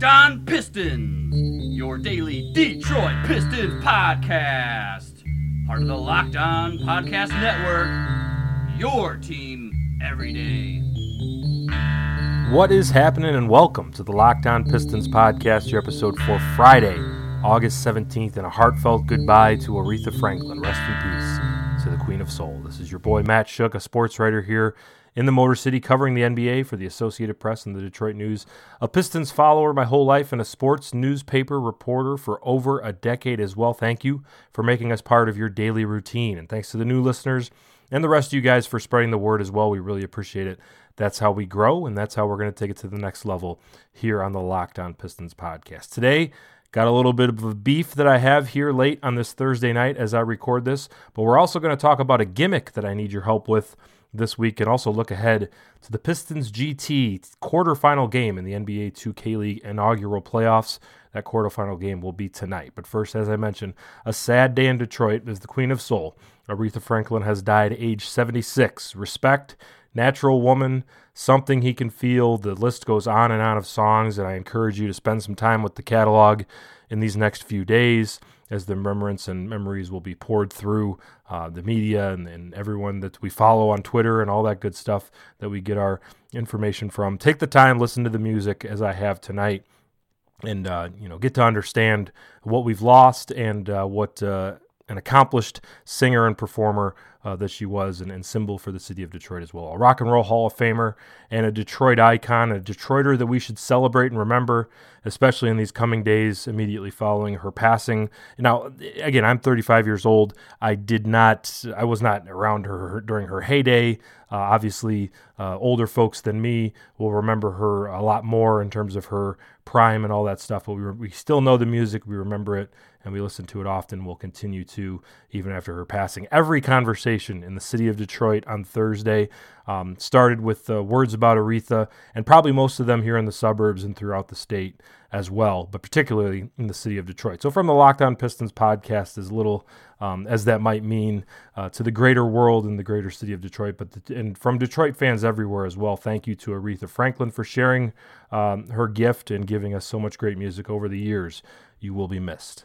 Locked On Pistons, your daily Detroit Pistons podcast. Part of the Locked On Podcast Network, your team every day. What is happening, and welcome to the Locked On Pistons podcast, your episode for Friday, August 17th, and a heartfelt goodbye to Aretha Franklin. Rest in peace to the Queen of Soul. This is your boy Matt Schoch, a sports writer here in the Motor City covering the NBA for the Associated Press and the Detroit News. A Pistons follower my whole life and a sports newspaper reporter for over a decade as well. Thank you for making us part of your daily routine. And thanks to the new listeners and the rest of you guys for spreading the word as well. We really appreciate it. That's how we grow, and that's how we're going to take it to the next level here on the Locked On Pistons podcast. Today, Got a little bit of a beef that I have here late on this Thursday night as I record this, but we're also going to talk about a gimmick that I need your help with this week and also look ahead to the Pistons GT quarterfinal game in the NBA 2K League inaugural playoffs. That quarterfinal game will be tonight. But first, as I mentioned, a sad day in Detroit as the Queen of Soul, Aretha Franklin, has died age 76. Respect, natural woman, something he can feel. The list goes on and on of songs, and I encourage you to spend some time with the catalog in these next few days as the remembrance and memories will be poured through uh, the media and, and, everyone that we follow on Twitter and all that good stuff that we get our information from. Take the time, listen to the music as I have tonight, and uh, you know get to understand what we've lost and uh, what uh, an accomplished singer and performer uh, that she was and, and, symbol for the city of Detroit as well. A rock and roll Hall of Famer and a Detroit icon, a Detroiter that we should celebrate and remember, especially in these coming days immediately following her passing. Now, again, I'm 35 years old. I did not, I was not around her during her heyday. Uh, obviously, uh, older folks than me will remember her a lot more in terms of her prime and all that stuff. But we, re- we still know the music, we remember it, and we listen to it often. We'll continue to even after her passing. Every conversation in the city of Detroit on Thursday um, started with uh, words about Aretha, and probably most of them here in the suburbs and throughout the state as well, but particularly in the city of Detroit. So, from the Locked On Pistons podcast, as little um, as that might mean uh, to the greater world and the greater city of Detroit, but the, and from Detroit fans everywhere as well. Thank you to Aretha Franklin for sharing um, her gift and giving us so much great music over the years. You will be missed.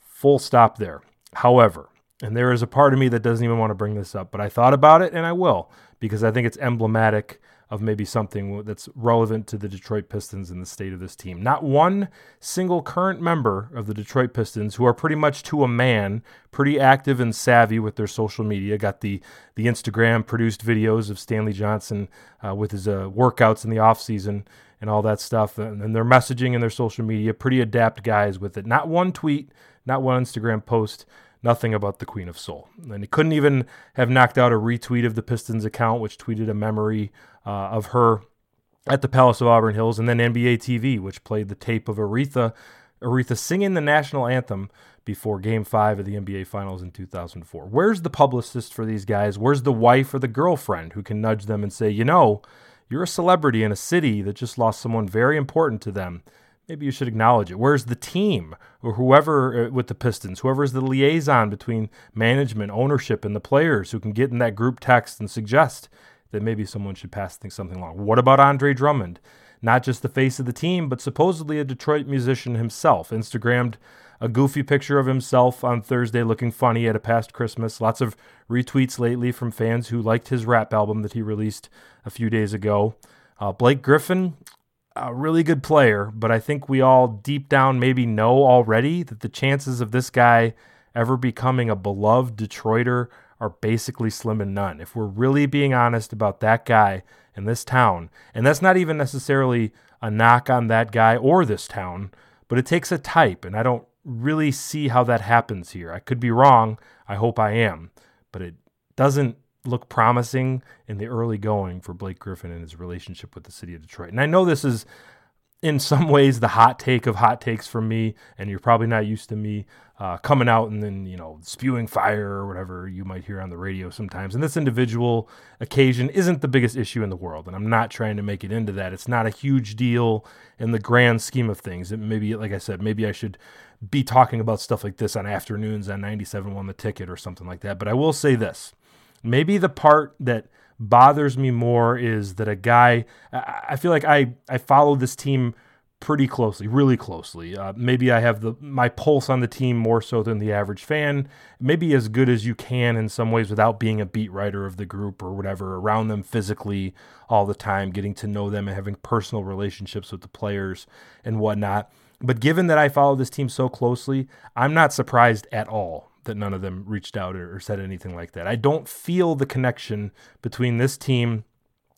Full stop there. However, and there is a part of me that doesn't even want to bring this up, but I thought about it and I will because I think it's emblematic of maybe something that's relevant to the Detroit Pistons and the state of this team. Not one single current member of the Detroit Pistons who are pretty much to a man, pretty active and savvy with their social media. Got the the Instagram produced videos of Stanley Johnson uh, with his uh, workouts in the offseason and all that stuff and, and their messaging and their social media. Pretty adept guys with it. Not one tweet, not one Instagram post nothing about the Queen of Soul. And he couldn't even have knocked out a retweet of the Pistons account, which tweeted a memory uh, of her at the Palace of Auburn Hills, and then NBA TV, which played the tape of Aretha, Aretha singing the national anthem before Game Five of the NBA Finals in 2004. Where's the publicist for these guys? Where's the wife or the girlfriend who can nudge them and say, you know, you're a celebrity in a city that just lost someone very important to them maybe you should acknowledge it. Where's the team or whoever uh, with the Pistons, whoever is the liaison between management, ownership, and the players who can get in that group text and suggest that maybe someone should pass something along? What about Andre Drummond? Not just the face of the team, but supposedly a Detroit musician himself. Instagrammed a goofy picture of himself on Thursday looking funny at a past Christmas. Lots of retweets lately from fans who liked his rap album that he released a few days ago. Uh, Blake Griffin, a really good player, but I think we all deep down maybe know already that the chances of this guy ever becoming a beloved Detroiter are basically slim and none. If we're really being honest about that guy in this town, and that's not even necessarily a knock on that guy or this town, but it takes a type, and I don't really see how that happens here. I could be wrong. I hope I am, but it doesn't look promising in the early going for Blake Griffin and his relationship with the city of Detroit. And I know this is in some ways the hot take of hot takes from me, and you're probably not used to me uh, coming out and then you know spewing fire or whatever you might hear on the radio sometimes. And this individual occasion isn't the biggest issue in the world, and I'm not trying to make it into that. It's not a huge deal in the grand scheme of things. It maybe, like I said, maybe I should be talking about stuff like this on afternoons on 97 won the ticket or something like that. But I will say this Maybe the part that bothers me more is that a guy, I feel like I, I follow this team pretty closely, really closely. Uh, maybe I have the my pulse on the team more so than the average fan. Maybe as good as you can in some ways without being a beat writer of the group or whatever around them physically all the time, getting to know them and having personal relationships with the players and whatnot. But given that I follow this team so closely, I'm not surprised at all that none of them reached out or, said anything like that. I don't feel the connection between this team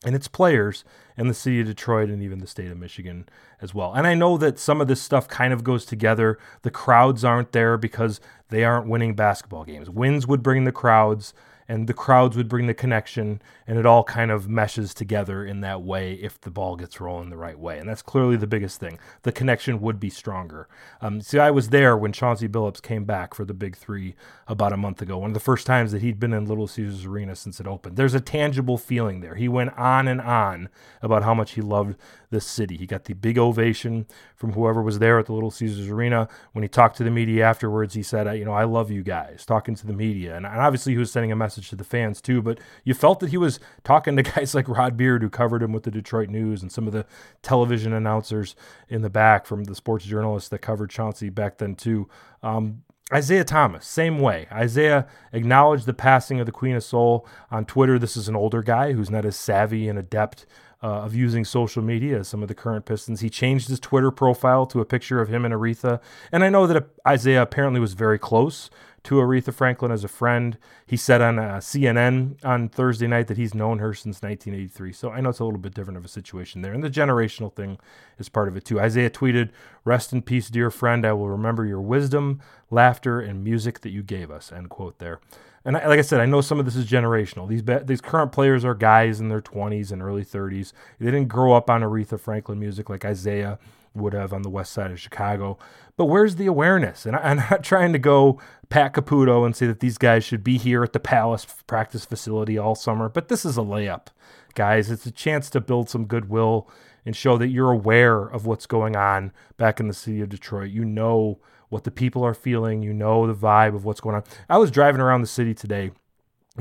and its players and the city of Detroit and even the state of Michigan as well. And I know that some of this stuff kind of goes together. The crowds aren't there because they aren't winning basketball games. Wins would bring the crowds and the crowds would bring the connection and it all kind of meshes together in that way if the ball gets rolling the right way. And that's clearly the biggest thing. The connection would be stronger. Um, see i was there when chauncey billups came back for the big three about a month ago one of the first times that he'd been in little caesars arena since it opened. There's a tangible feeling there. He went on and on about how much he loved this city. He got the big ovation from whoever was there at the little caesars arena. When he talked to the media afterwards he said you know i love you guys talking to the media. And obviously he was sending a message message to the fans too. But you felt that he was talking to guys like Rod Beard, who covered him with the Detroit News, and some of the television announcers in the back from the sports journalists that covered Chauncey back then too. Um, Isaiah Thomas, same way. Isaiah acknowledged the passing of the Queen of Soul on Twitter. This is an older guy who's not as savvy and adept uh, of using social media as some of the current Pistons. He changed his Twitter profile to a picture of him and Aretha. And I know that Isaiah apparently was very close to Aretha Franklin as a friend. He said on uh, CNN on Thursday night that he's known her since 1983. So I know it's a little bit different of a situation there. And the generational thing is part of it too. Isaiah tweeted, Rest in peace, dear friend. I will remember your wisdom, laughter, and music that you gave us. End quote there. And I, like I said, I know some of this is generational. These these current players are guys in their 20s and early 30s. They didn't grow up on Aretha Franklin music like Isaiah would have on the west side of Chicago. But where's the awareness? And I, am not trying to go Pat Caputo and say that these guys should be here at the Palace practice facility all summer, but this is a layup, guys. It's a chance to build some goodwill and show that you're aware of what's going on back in the city of Detroit. You know what the people are feeling, you know the vibe of what's going on. I was driving around the city today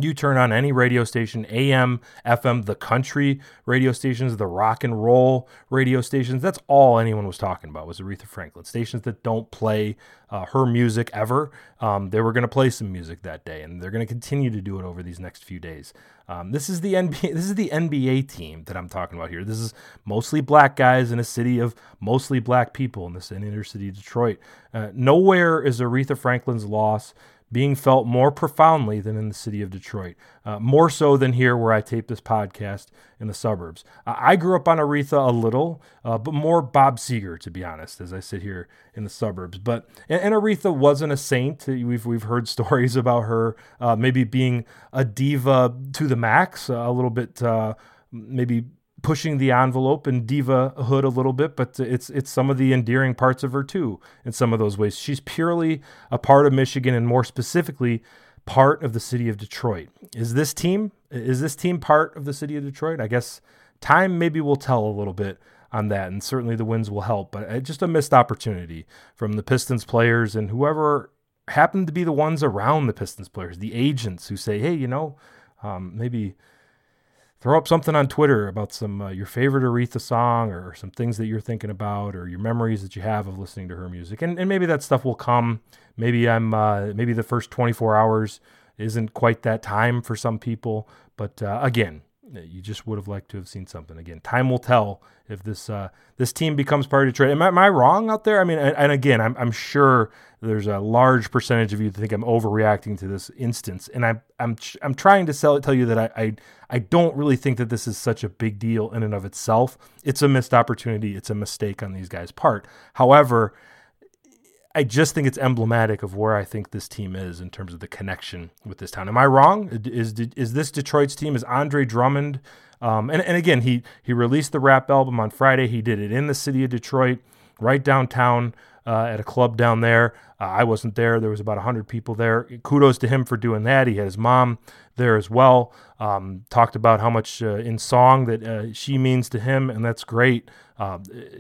you turn on any radio station, AM, FM, the country radio stations, the rock and roll radio stations. That's all anyone was talking about was Aretha Franklin. Stations that don't play uh, her music ever. Um, they were going to play some music that day, and they're going to continue to do it over these next few days. Um, this is the NBA. This is the NBA team that I'm talking about here. This is mostly black guys in a city of mostly black people in this inner city of Detroit. Uh, nowhere is Aretha Franklin's loss being felt more profoundly than in the city of Detroit, uh, more so than here where I tape this podcast in the suburbs. Uh, I grew up on Aretha a little, uh, but more Bob Seger, to be honest, as I sit here in the suburbs. But and, and Aretha wasn't a saint. We've we've heard stories about her uh, maybe being a diva to the max, a little bit uh, maybe pushing the envelope and diva hood a little bit, but it's it's some of the endearing parts of her too in some of those ways. She's purely a part of Michigan and more specifically part of the city of Detroit. Is this team is this team part of the city of Detroit? I guess time maybe will tell a little bit on that, and certainly the wins will help. But uh, just a missed opportunity from the Pistons players and whoever happened to be the ones around the Pistons players, the agents who say, "Hey, you know, um, maybe." Throw up something on Twitter about some uh, your favorite Aretha song or some things that you're thinking about or your memories that you have of listening to her music. And, and maybe that stuff will come. Maybe I'm uh, maybe the first 24 hours isn't quite that time for some people. But uh, again, you just would have liked to have seen something. Again, time will tell if this uh, this team becomes part of Detroit. Am I, am I wrong out there? I mean, and, and, again, I'm, I'm sure there's a large percentage of you that think I'm overreacting to this instance, and I'm I'm I'm trying to sell, tell you that I, I I don't really think that this is such a big deal in and of itself. It's a missed opportunity. It's a mistake on these guys' part. However, I just think it's emblematic of where I think this team is in terms of the connection with this town. Am I wrong? Is is this Detroit's team? Is Andre Drummond? Um, and, and again, he he released the rap album on Friday. He did it in the city of Detroit, right downtown uh, at a club down there. Uh, I wasn't there. There was about 100 people there. Kudos to him for doing that. He had his mom there as well. Um, talked about how much uh, in song that uh, she means to him, and that's great. Uh,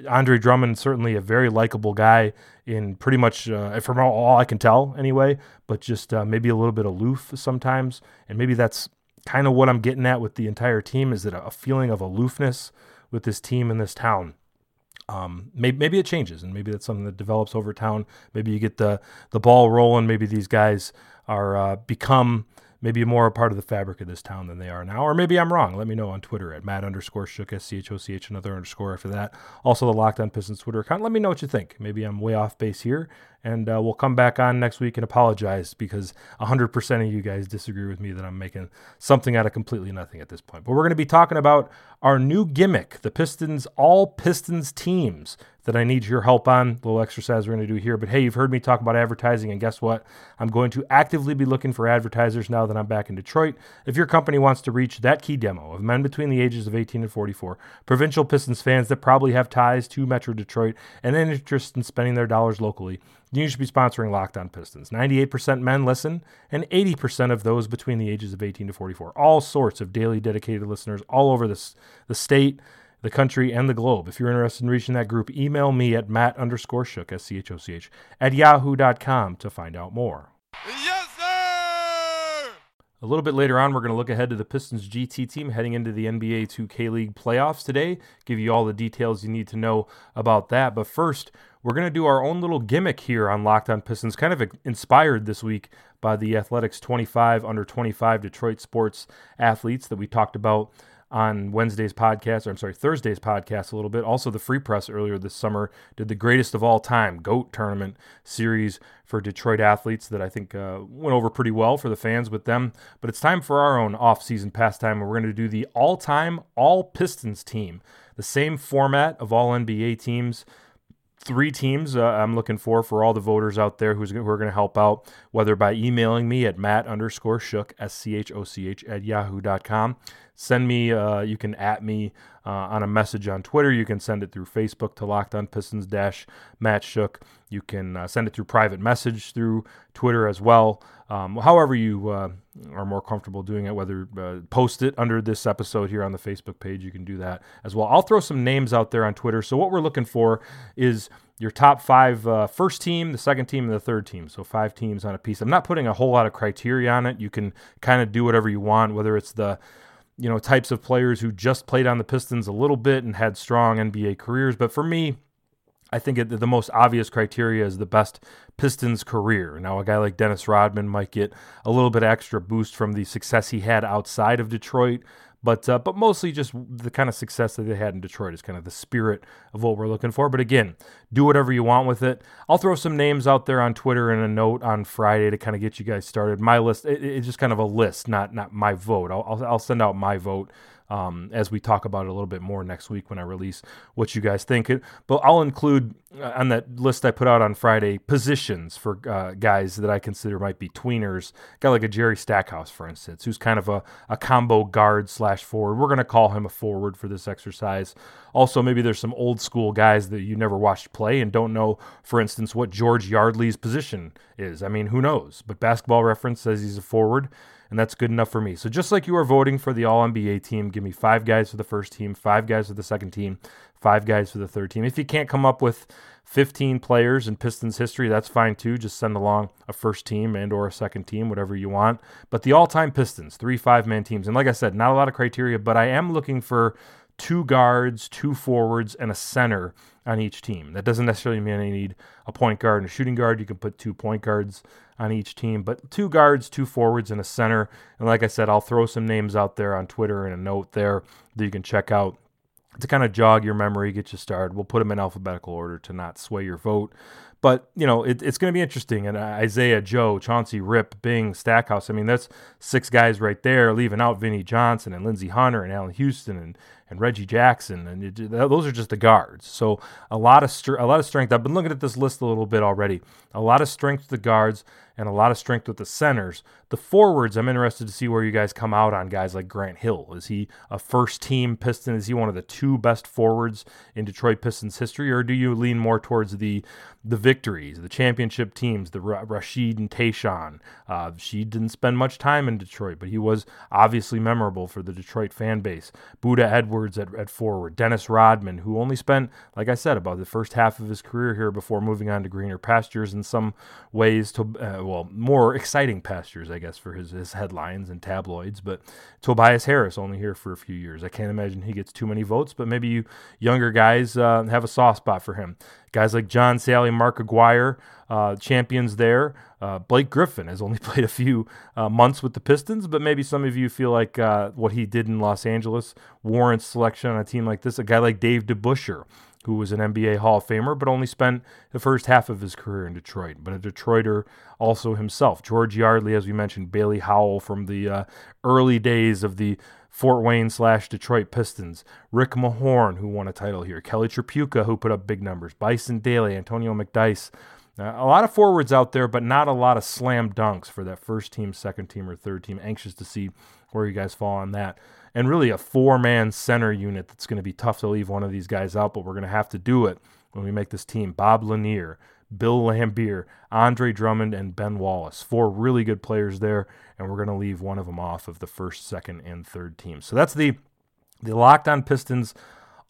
Andre Drummond, certainly a very likable guy in pretty much, uh, from all I can tell anyway, but just maybe a little bit aloof sometimes. And maybe that's kind of what I'm getting at with the entire team is that a feeling of aloofness with this team in this town. Um, maybe, maybe it changes and maybe that's something that develops over town. Maybe you get the the ball rolling. Maybe these guys are uh, become maybe more a part of the fabric of this town than they are now. Or maybe I'm wrong. Let me know on Twitter at Matt underscore Schoch, S C H O C H, another underscore after that. Also, the Locked On Pistons Twitter account. Let me know what you think. Maybe I'm way off base here. And uh, we'll come back on next week and apologize because 100% of you guys disagree with me that I'm making something out of completely nothing at this point. But we're going to be talking about our new gimmick, the Pistons, all Pistons teams that I need your help on. A little exercise we're going to do here. But hey, you've heard me talk about advertising, and guess what? I'm going to actively be looking for advertisers now that I'm back in Detroit. If your company wants to reach that key demo of men between the ages of 18 and 44, provincial Pistons fans that probably have ties to Metro Detroit and an interest in spending their dollars locally, you should be sponsoring Locked On Pistons. 98% men listen, and 80% of those between the ages of 18 to 44. All sorts of daily dedicated listeners all over this, the state the country, and the globe. If you're interested in reaching that group, email me at matt underscore schoch, S C H O C H, at yahoo.com to find out more. Sir! A little bit later on, we're going to look ahead to the Pistons GT team heading into the NBA 2K League playoffs today, give you all the details you need to know about that. But first, we're going to do our own little gimmick here on Locked On Pistons, kind of inspired this week by the Athletic's 25 under 25 Detroit sports athletes that we talked about on Wednesday's podcast, or I'm sorry, Thursday's podcast a little bit. Also, the Free Press earlier this summer did the greatest of all time GOAT tournament series for Detroit athletes that I think uh, went over pretty well for the fans with them. But it's time for our own off-season pastime. We're going to do the all-time All Pistons team, the same format of all NBA teams three teams uh, I'm looking for for all the voters out there who's, who are going to help out, whether by emailing me at matt underscore schoch, S C H O C H, at yahoo.com. Send me, uh, you can at me uh, on a message on Twitter. You can send it through Facebook to Locked On Pistons dash Matt Schoch. You can uh, send it through private message through Twitter as well. Um, however, you uh, are more comfortable doing it, whether uh, post it under this episode here on the Facebook page, you can do that as well. I'll throw some names out there on Twitter. So, what we're looking for is your top five uh, first team, the second team, and the third team. So five teams on a piece. I'm not putting a whole lot of criteria on it. You can kind of do whatever you want, whether it's the you know types of players who just played on the Pistons a little bit and had strong NBA careers. But for me, I think it, the most obvious criteria is the best Pistons career. Now, a guy like Dennis Rodman might get a little bit extra boost from the success he had outside of Detroit, but uh, but mostly just the kind of success that they had in Detroit is kind of the spirit of what we're looking for. But again, do whatever you want with it. I'll throw some names out there on Twitter and a note on Friday to kind of get you guys started. My list, it, it's just kind of a list, not not my vote. I'll, I'll, I'll send out my vote um, as we talk about it a little bit more next week when I release what you guys think. But I'll include uh, on that list I put out on Friday positions for uh, guys that I consider might be tweeners. Guy like a Jerry Stackhouse, for instance, who's kind of a, a combo guard slash forward. We're going to call him a forward for this exercise. Also, maybe there's some old school guys that you never watched play and don't know, for instance, what George Yardley's position is. I mean, who knows? But basketball reference says he's a forward and that's good enough for me. So just like you are voting for the All NBA team, give me five guys for the first team, five guys for the second team, five guys for the third team. If you can't come up with 15 players in Pistons history, that's fine too. Just send along a first team and or a second team, whatever you want. But the all-time Pistons, three five-man teams, and like I said, not a lot of criteria, but I am looking for two guards, two forwards, and a center on each team. That doesn't necessarily mean I need a point guard and a shooting guard. You can put two point guards on each team, but two guards, two forwards, and a center. And like I said, I'll throw some names out there on Twitter and a note there that you can check out to kind of jog your memory, get you started. We'll put them in alphabetical order to not sway your vote. But you know, it, it's going to be interesting. And uh, Isaiah, Joe, Chauncey, Rip, Bing, Stackhouse. I mean, that's six guys right there, leaving out Vinnie Johnson and Lindsey Hunter and Allan Houston and and Reggie Jackson, and it, those are just the guards. So a lot of str- a lot of strength. I've been looking at this list a little bit already. A lot of strength with the guards and a lot of strength with the centers. The forwards, I'm interested to see where you guys come out on guys like Grant Hill. Is he a first team Piston? Is he one of the two best forwards in Detroit Pistons history, or do you lean more towards the the victories, the championship teams, the Ra- Rasheed and Tayshaun? Uh, she didn't spend much time in Detroit, but he was obviously memorable for the Detroit fan base. Buddha Edwards at, at forward. Dennis Rodman, who only spent, like I said, about the first half of his career here before moving on to greener pastures in some ways, to uh, well, more exciting pastures, I guess, for his, his headlines and tabloids. But Tobias Harris, only here for a few years. I can't imagine he gets too many votes, but maybe you younger guys uh, have a soft spot for him. Guys like John Salley, Mark Aguirre, uh, champions there. Uh, Blake Griffin has only played a few uh, months with the Pistons, but maybe some of you feel like uh, what he did in Los Angeles warrants selection on a team like this. A guy like Dave DeBusschere, who was an NBA Hall of Famer, but only spent the first half of his career in Detroit, but a Detroiter also himself. George Yardley, as we mentioned, Bailey Howell from the uh, early days of the Fort Wayne slash Detroit Pistons, Rick Mahorn, who won a title here, Kelly Tripucka, who put up big numbers, Bison Dele, Antonio McDyess. Uh, a lot of forwards out there, but not a lot of slam dunks for that first team, second team, or third team. Anxious to see where you guys fall on that. And really a four man center unit that's going to be tough to leave one of these guys out, but we're going to have to do it when we make this team. Bob Lanier, Bill Laimbeer, Andre Drummond, and Ben Wallace. Four really good players there, and we're going to leave one of them off of the first, second, and third team. So that's the the Locked On Pistons,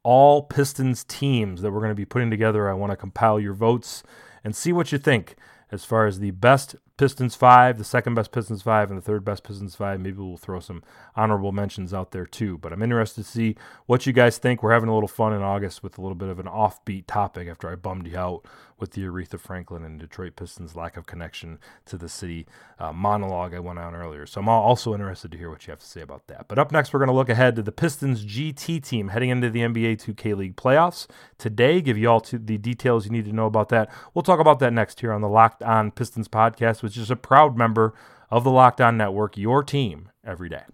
all Pistons teams that we're going to be putting together. I want to compile your votes and see what you think as far as the best Pistons five, the second best Pistons five, and the third best Pistons five. Maybe we'll throw some honorable mentions out there too. But I'm interested to see what you guys think. We're having a little fun in August with a little bit of an offbeat topic after I bummed you out with the Aretha Franklin and Detroit Pistons lack of connection to the city uh, monologue I went on earlier. So I'm also interested to hear what you have to say about that. But up next, we're going to look ahead to the Pistons GT team heading into the NBA 2K League playoffs today. Give you all the details you need to know about that. We'll talk about that next here on the Locked On Pistons podcast, which which is a proud member of the Locked On Network, your team every day.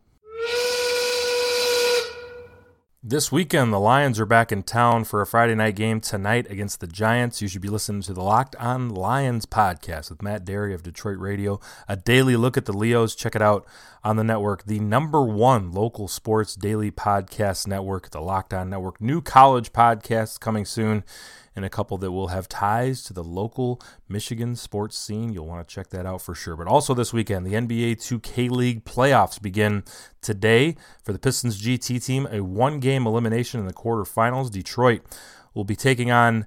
This weekend, the Lions are back in town for a Friday night game tonight against the Giants. You should be listening to the Locked On Lions podcast with Matt Dery of Detroit Radio, a daily look at the Leos. Check it out on the network, the number one local sports daily podcast network, the Locked On Network. New college podcasts coming soon and a couple that will have ties to the local Michigan sports scene. You'll want to check that out for sure. But also this weekend, the NBA 2K League playoffs begin today for the Pistons GT team. A one game elimination in the quarterfinals. Detroit will be taking on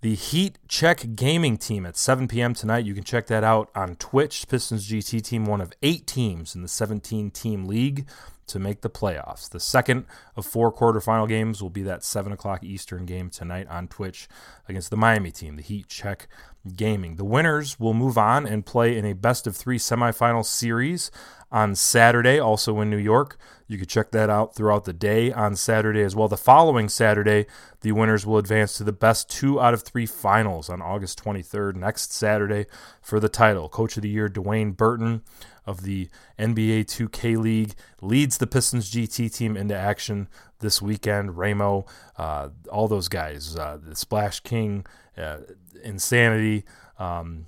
the Heat Check Gaming team at 7 p.m. tonight. You can check that out on Twitch. Pistons GT team, one of eight teams in the 17 team league to make the playoffs. The second of four quarterfinal games will be that 7 o'clock Eastern game tonight on Twitch against the Miami team, the Heat Check Gaming. The winners will move on and play in a best of three semifinal series on Saturday, also in New York. You can check that out throughout the day on Saturday as well. The following Saturday, the winners will advance to the best two out of three finals on August 23rd, next Saturday, for the title. Coach of the Year, Dwayne Burton of the NBA 2K League leads the Pistons GT team into action this weekend. Ramo, uh, all those guys, uh, the Splash King, uh, Insanity, um,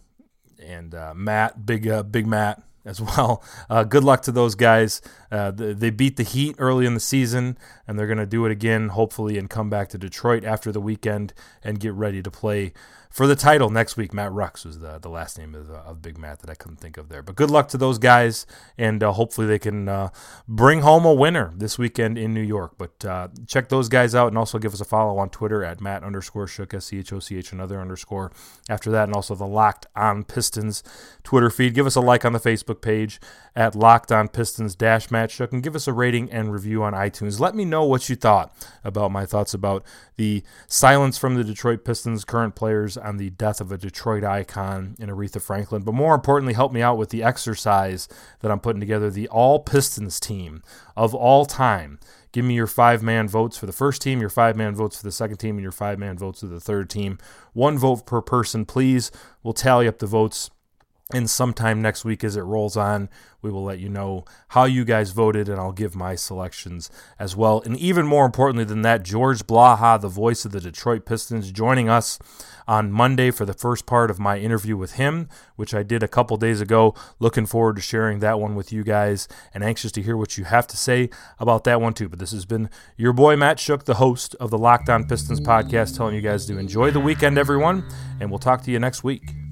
and uh, Matt, big uh, big Matt as well. Good luck to those guys. Uh, they beat the Heat early in the season, and they're going to do it again, hopefully, and come back to Detroit after the weekend and get ready to play for the title next week. Matt Rux was the, the last name of, of Big Matt that I couldn't think of there. But good luck to those guys, and uh, hopefully they can uh, bring home a winner this weekend in New York. But uh, check those guys out, and also give us a follow on Twitter at Matt underscore Schoch, S C H O C H, another underscore after that, and also the Locked On Pistons Twitter feed. Give us a like on the Facebook page at Locked On Pistons dash Matt Schoch, and give us a rating and review on iTunes. Let me know what you thought about my thoughts about the silence from the Detroit Pistons current players on the death of a Detroit icon in Aretha Franklin. But more importantly, help me out with the exercise that I'm putting together the All Pistons team of all time. Give me your five man votes for the first team, your five man votes for the second team, and your five man votes for the third team. One vote per person, please. We'll tally up the votes and sometime next week, as it rolls on, we will let you know how you guys voted, and I'll give my selections as well. And even more importantly than that, George Blaha, the voice of the Detroit Pistons, joining us on Monday for the first part of my interview with him, which I did a couple days ago. Looking forward to sharing that one with you guys and anxious to hear what you have to say about that one too. But this has been your boy Matt Schoch, the host of the Locked On Pistons podcast, telling you guys to enjoy the weekend, everyone, and we'll talk to you next week.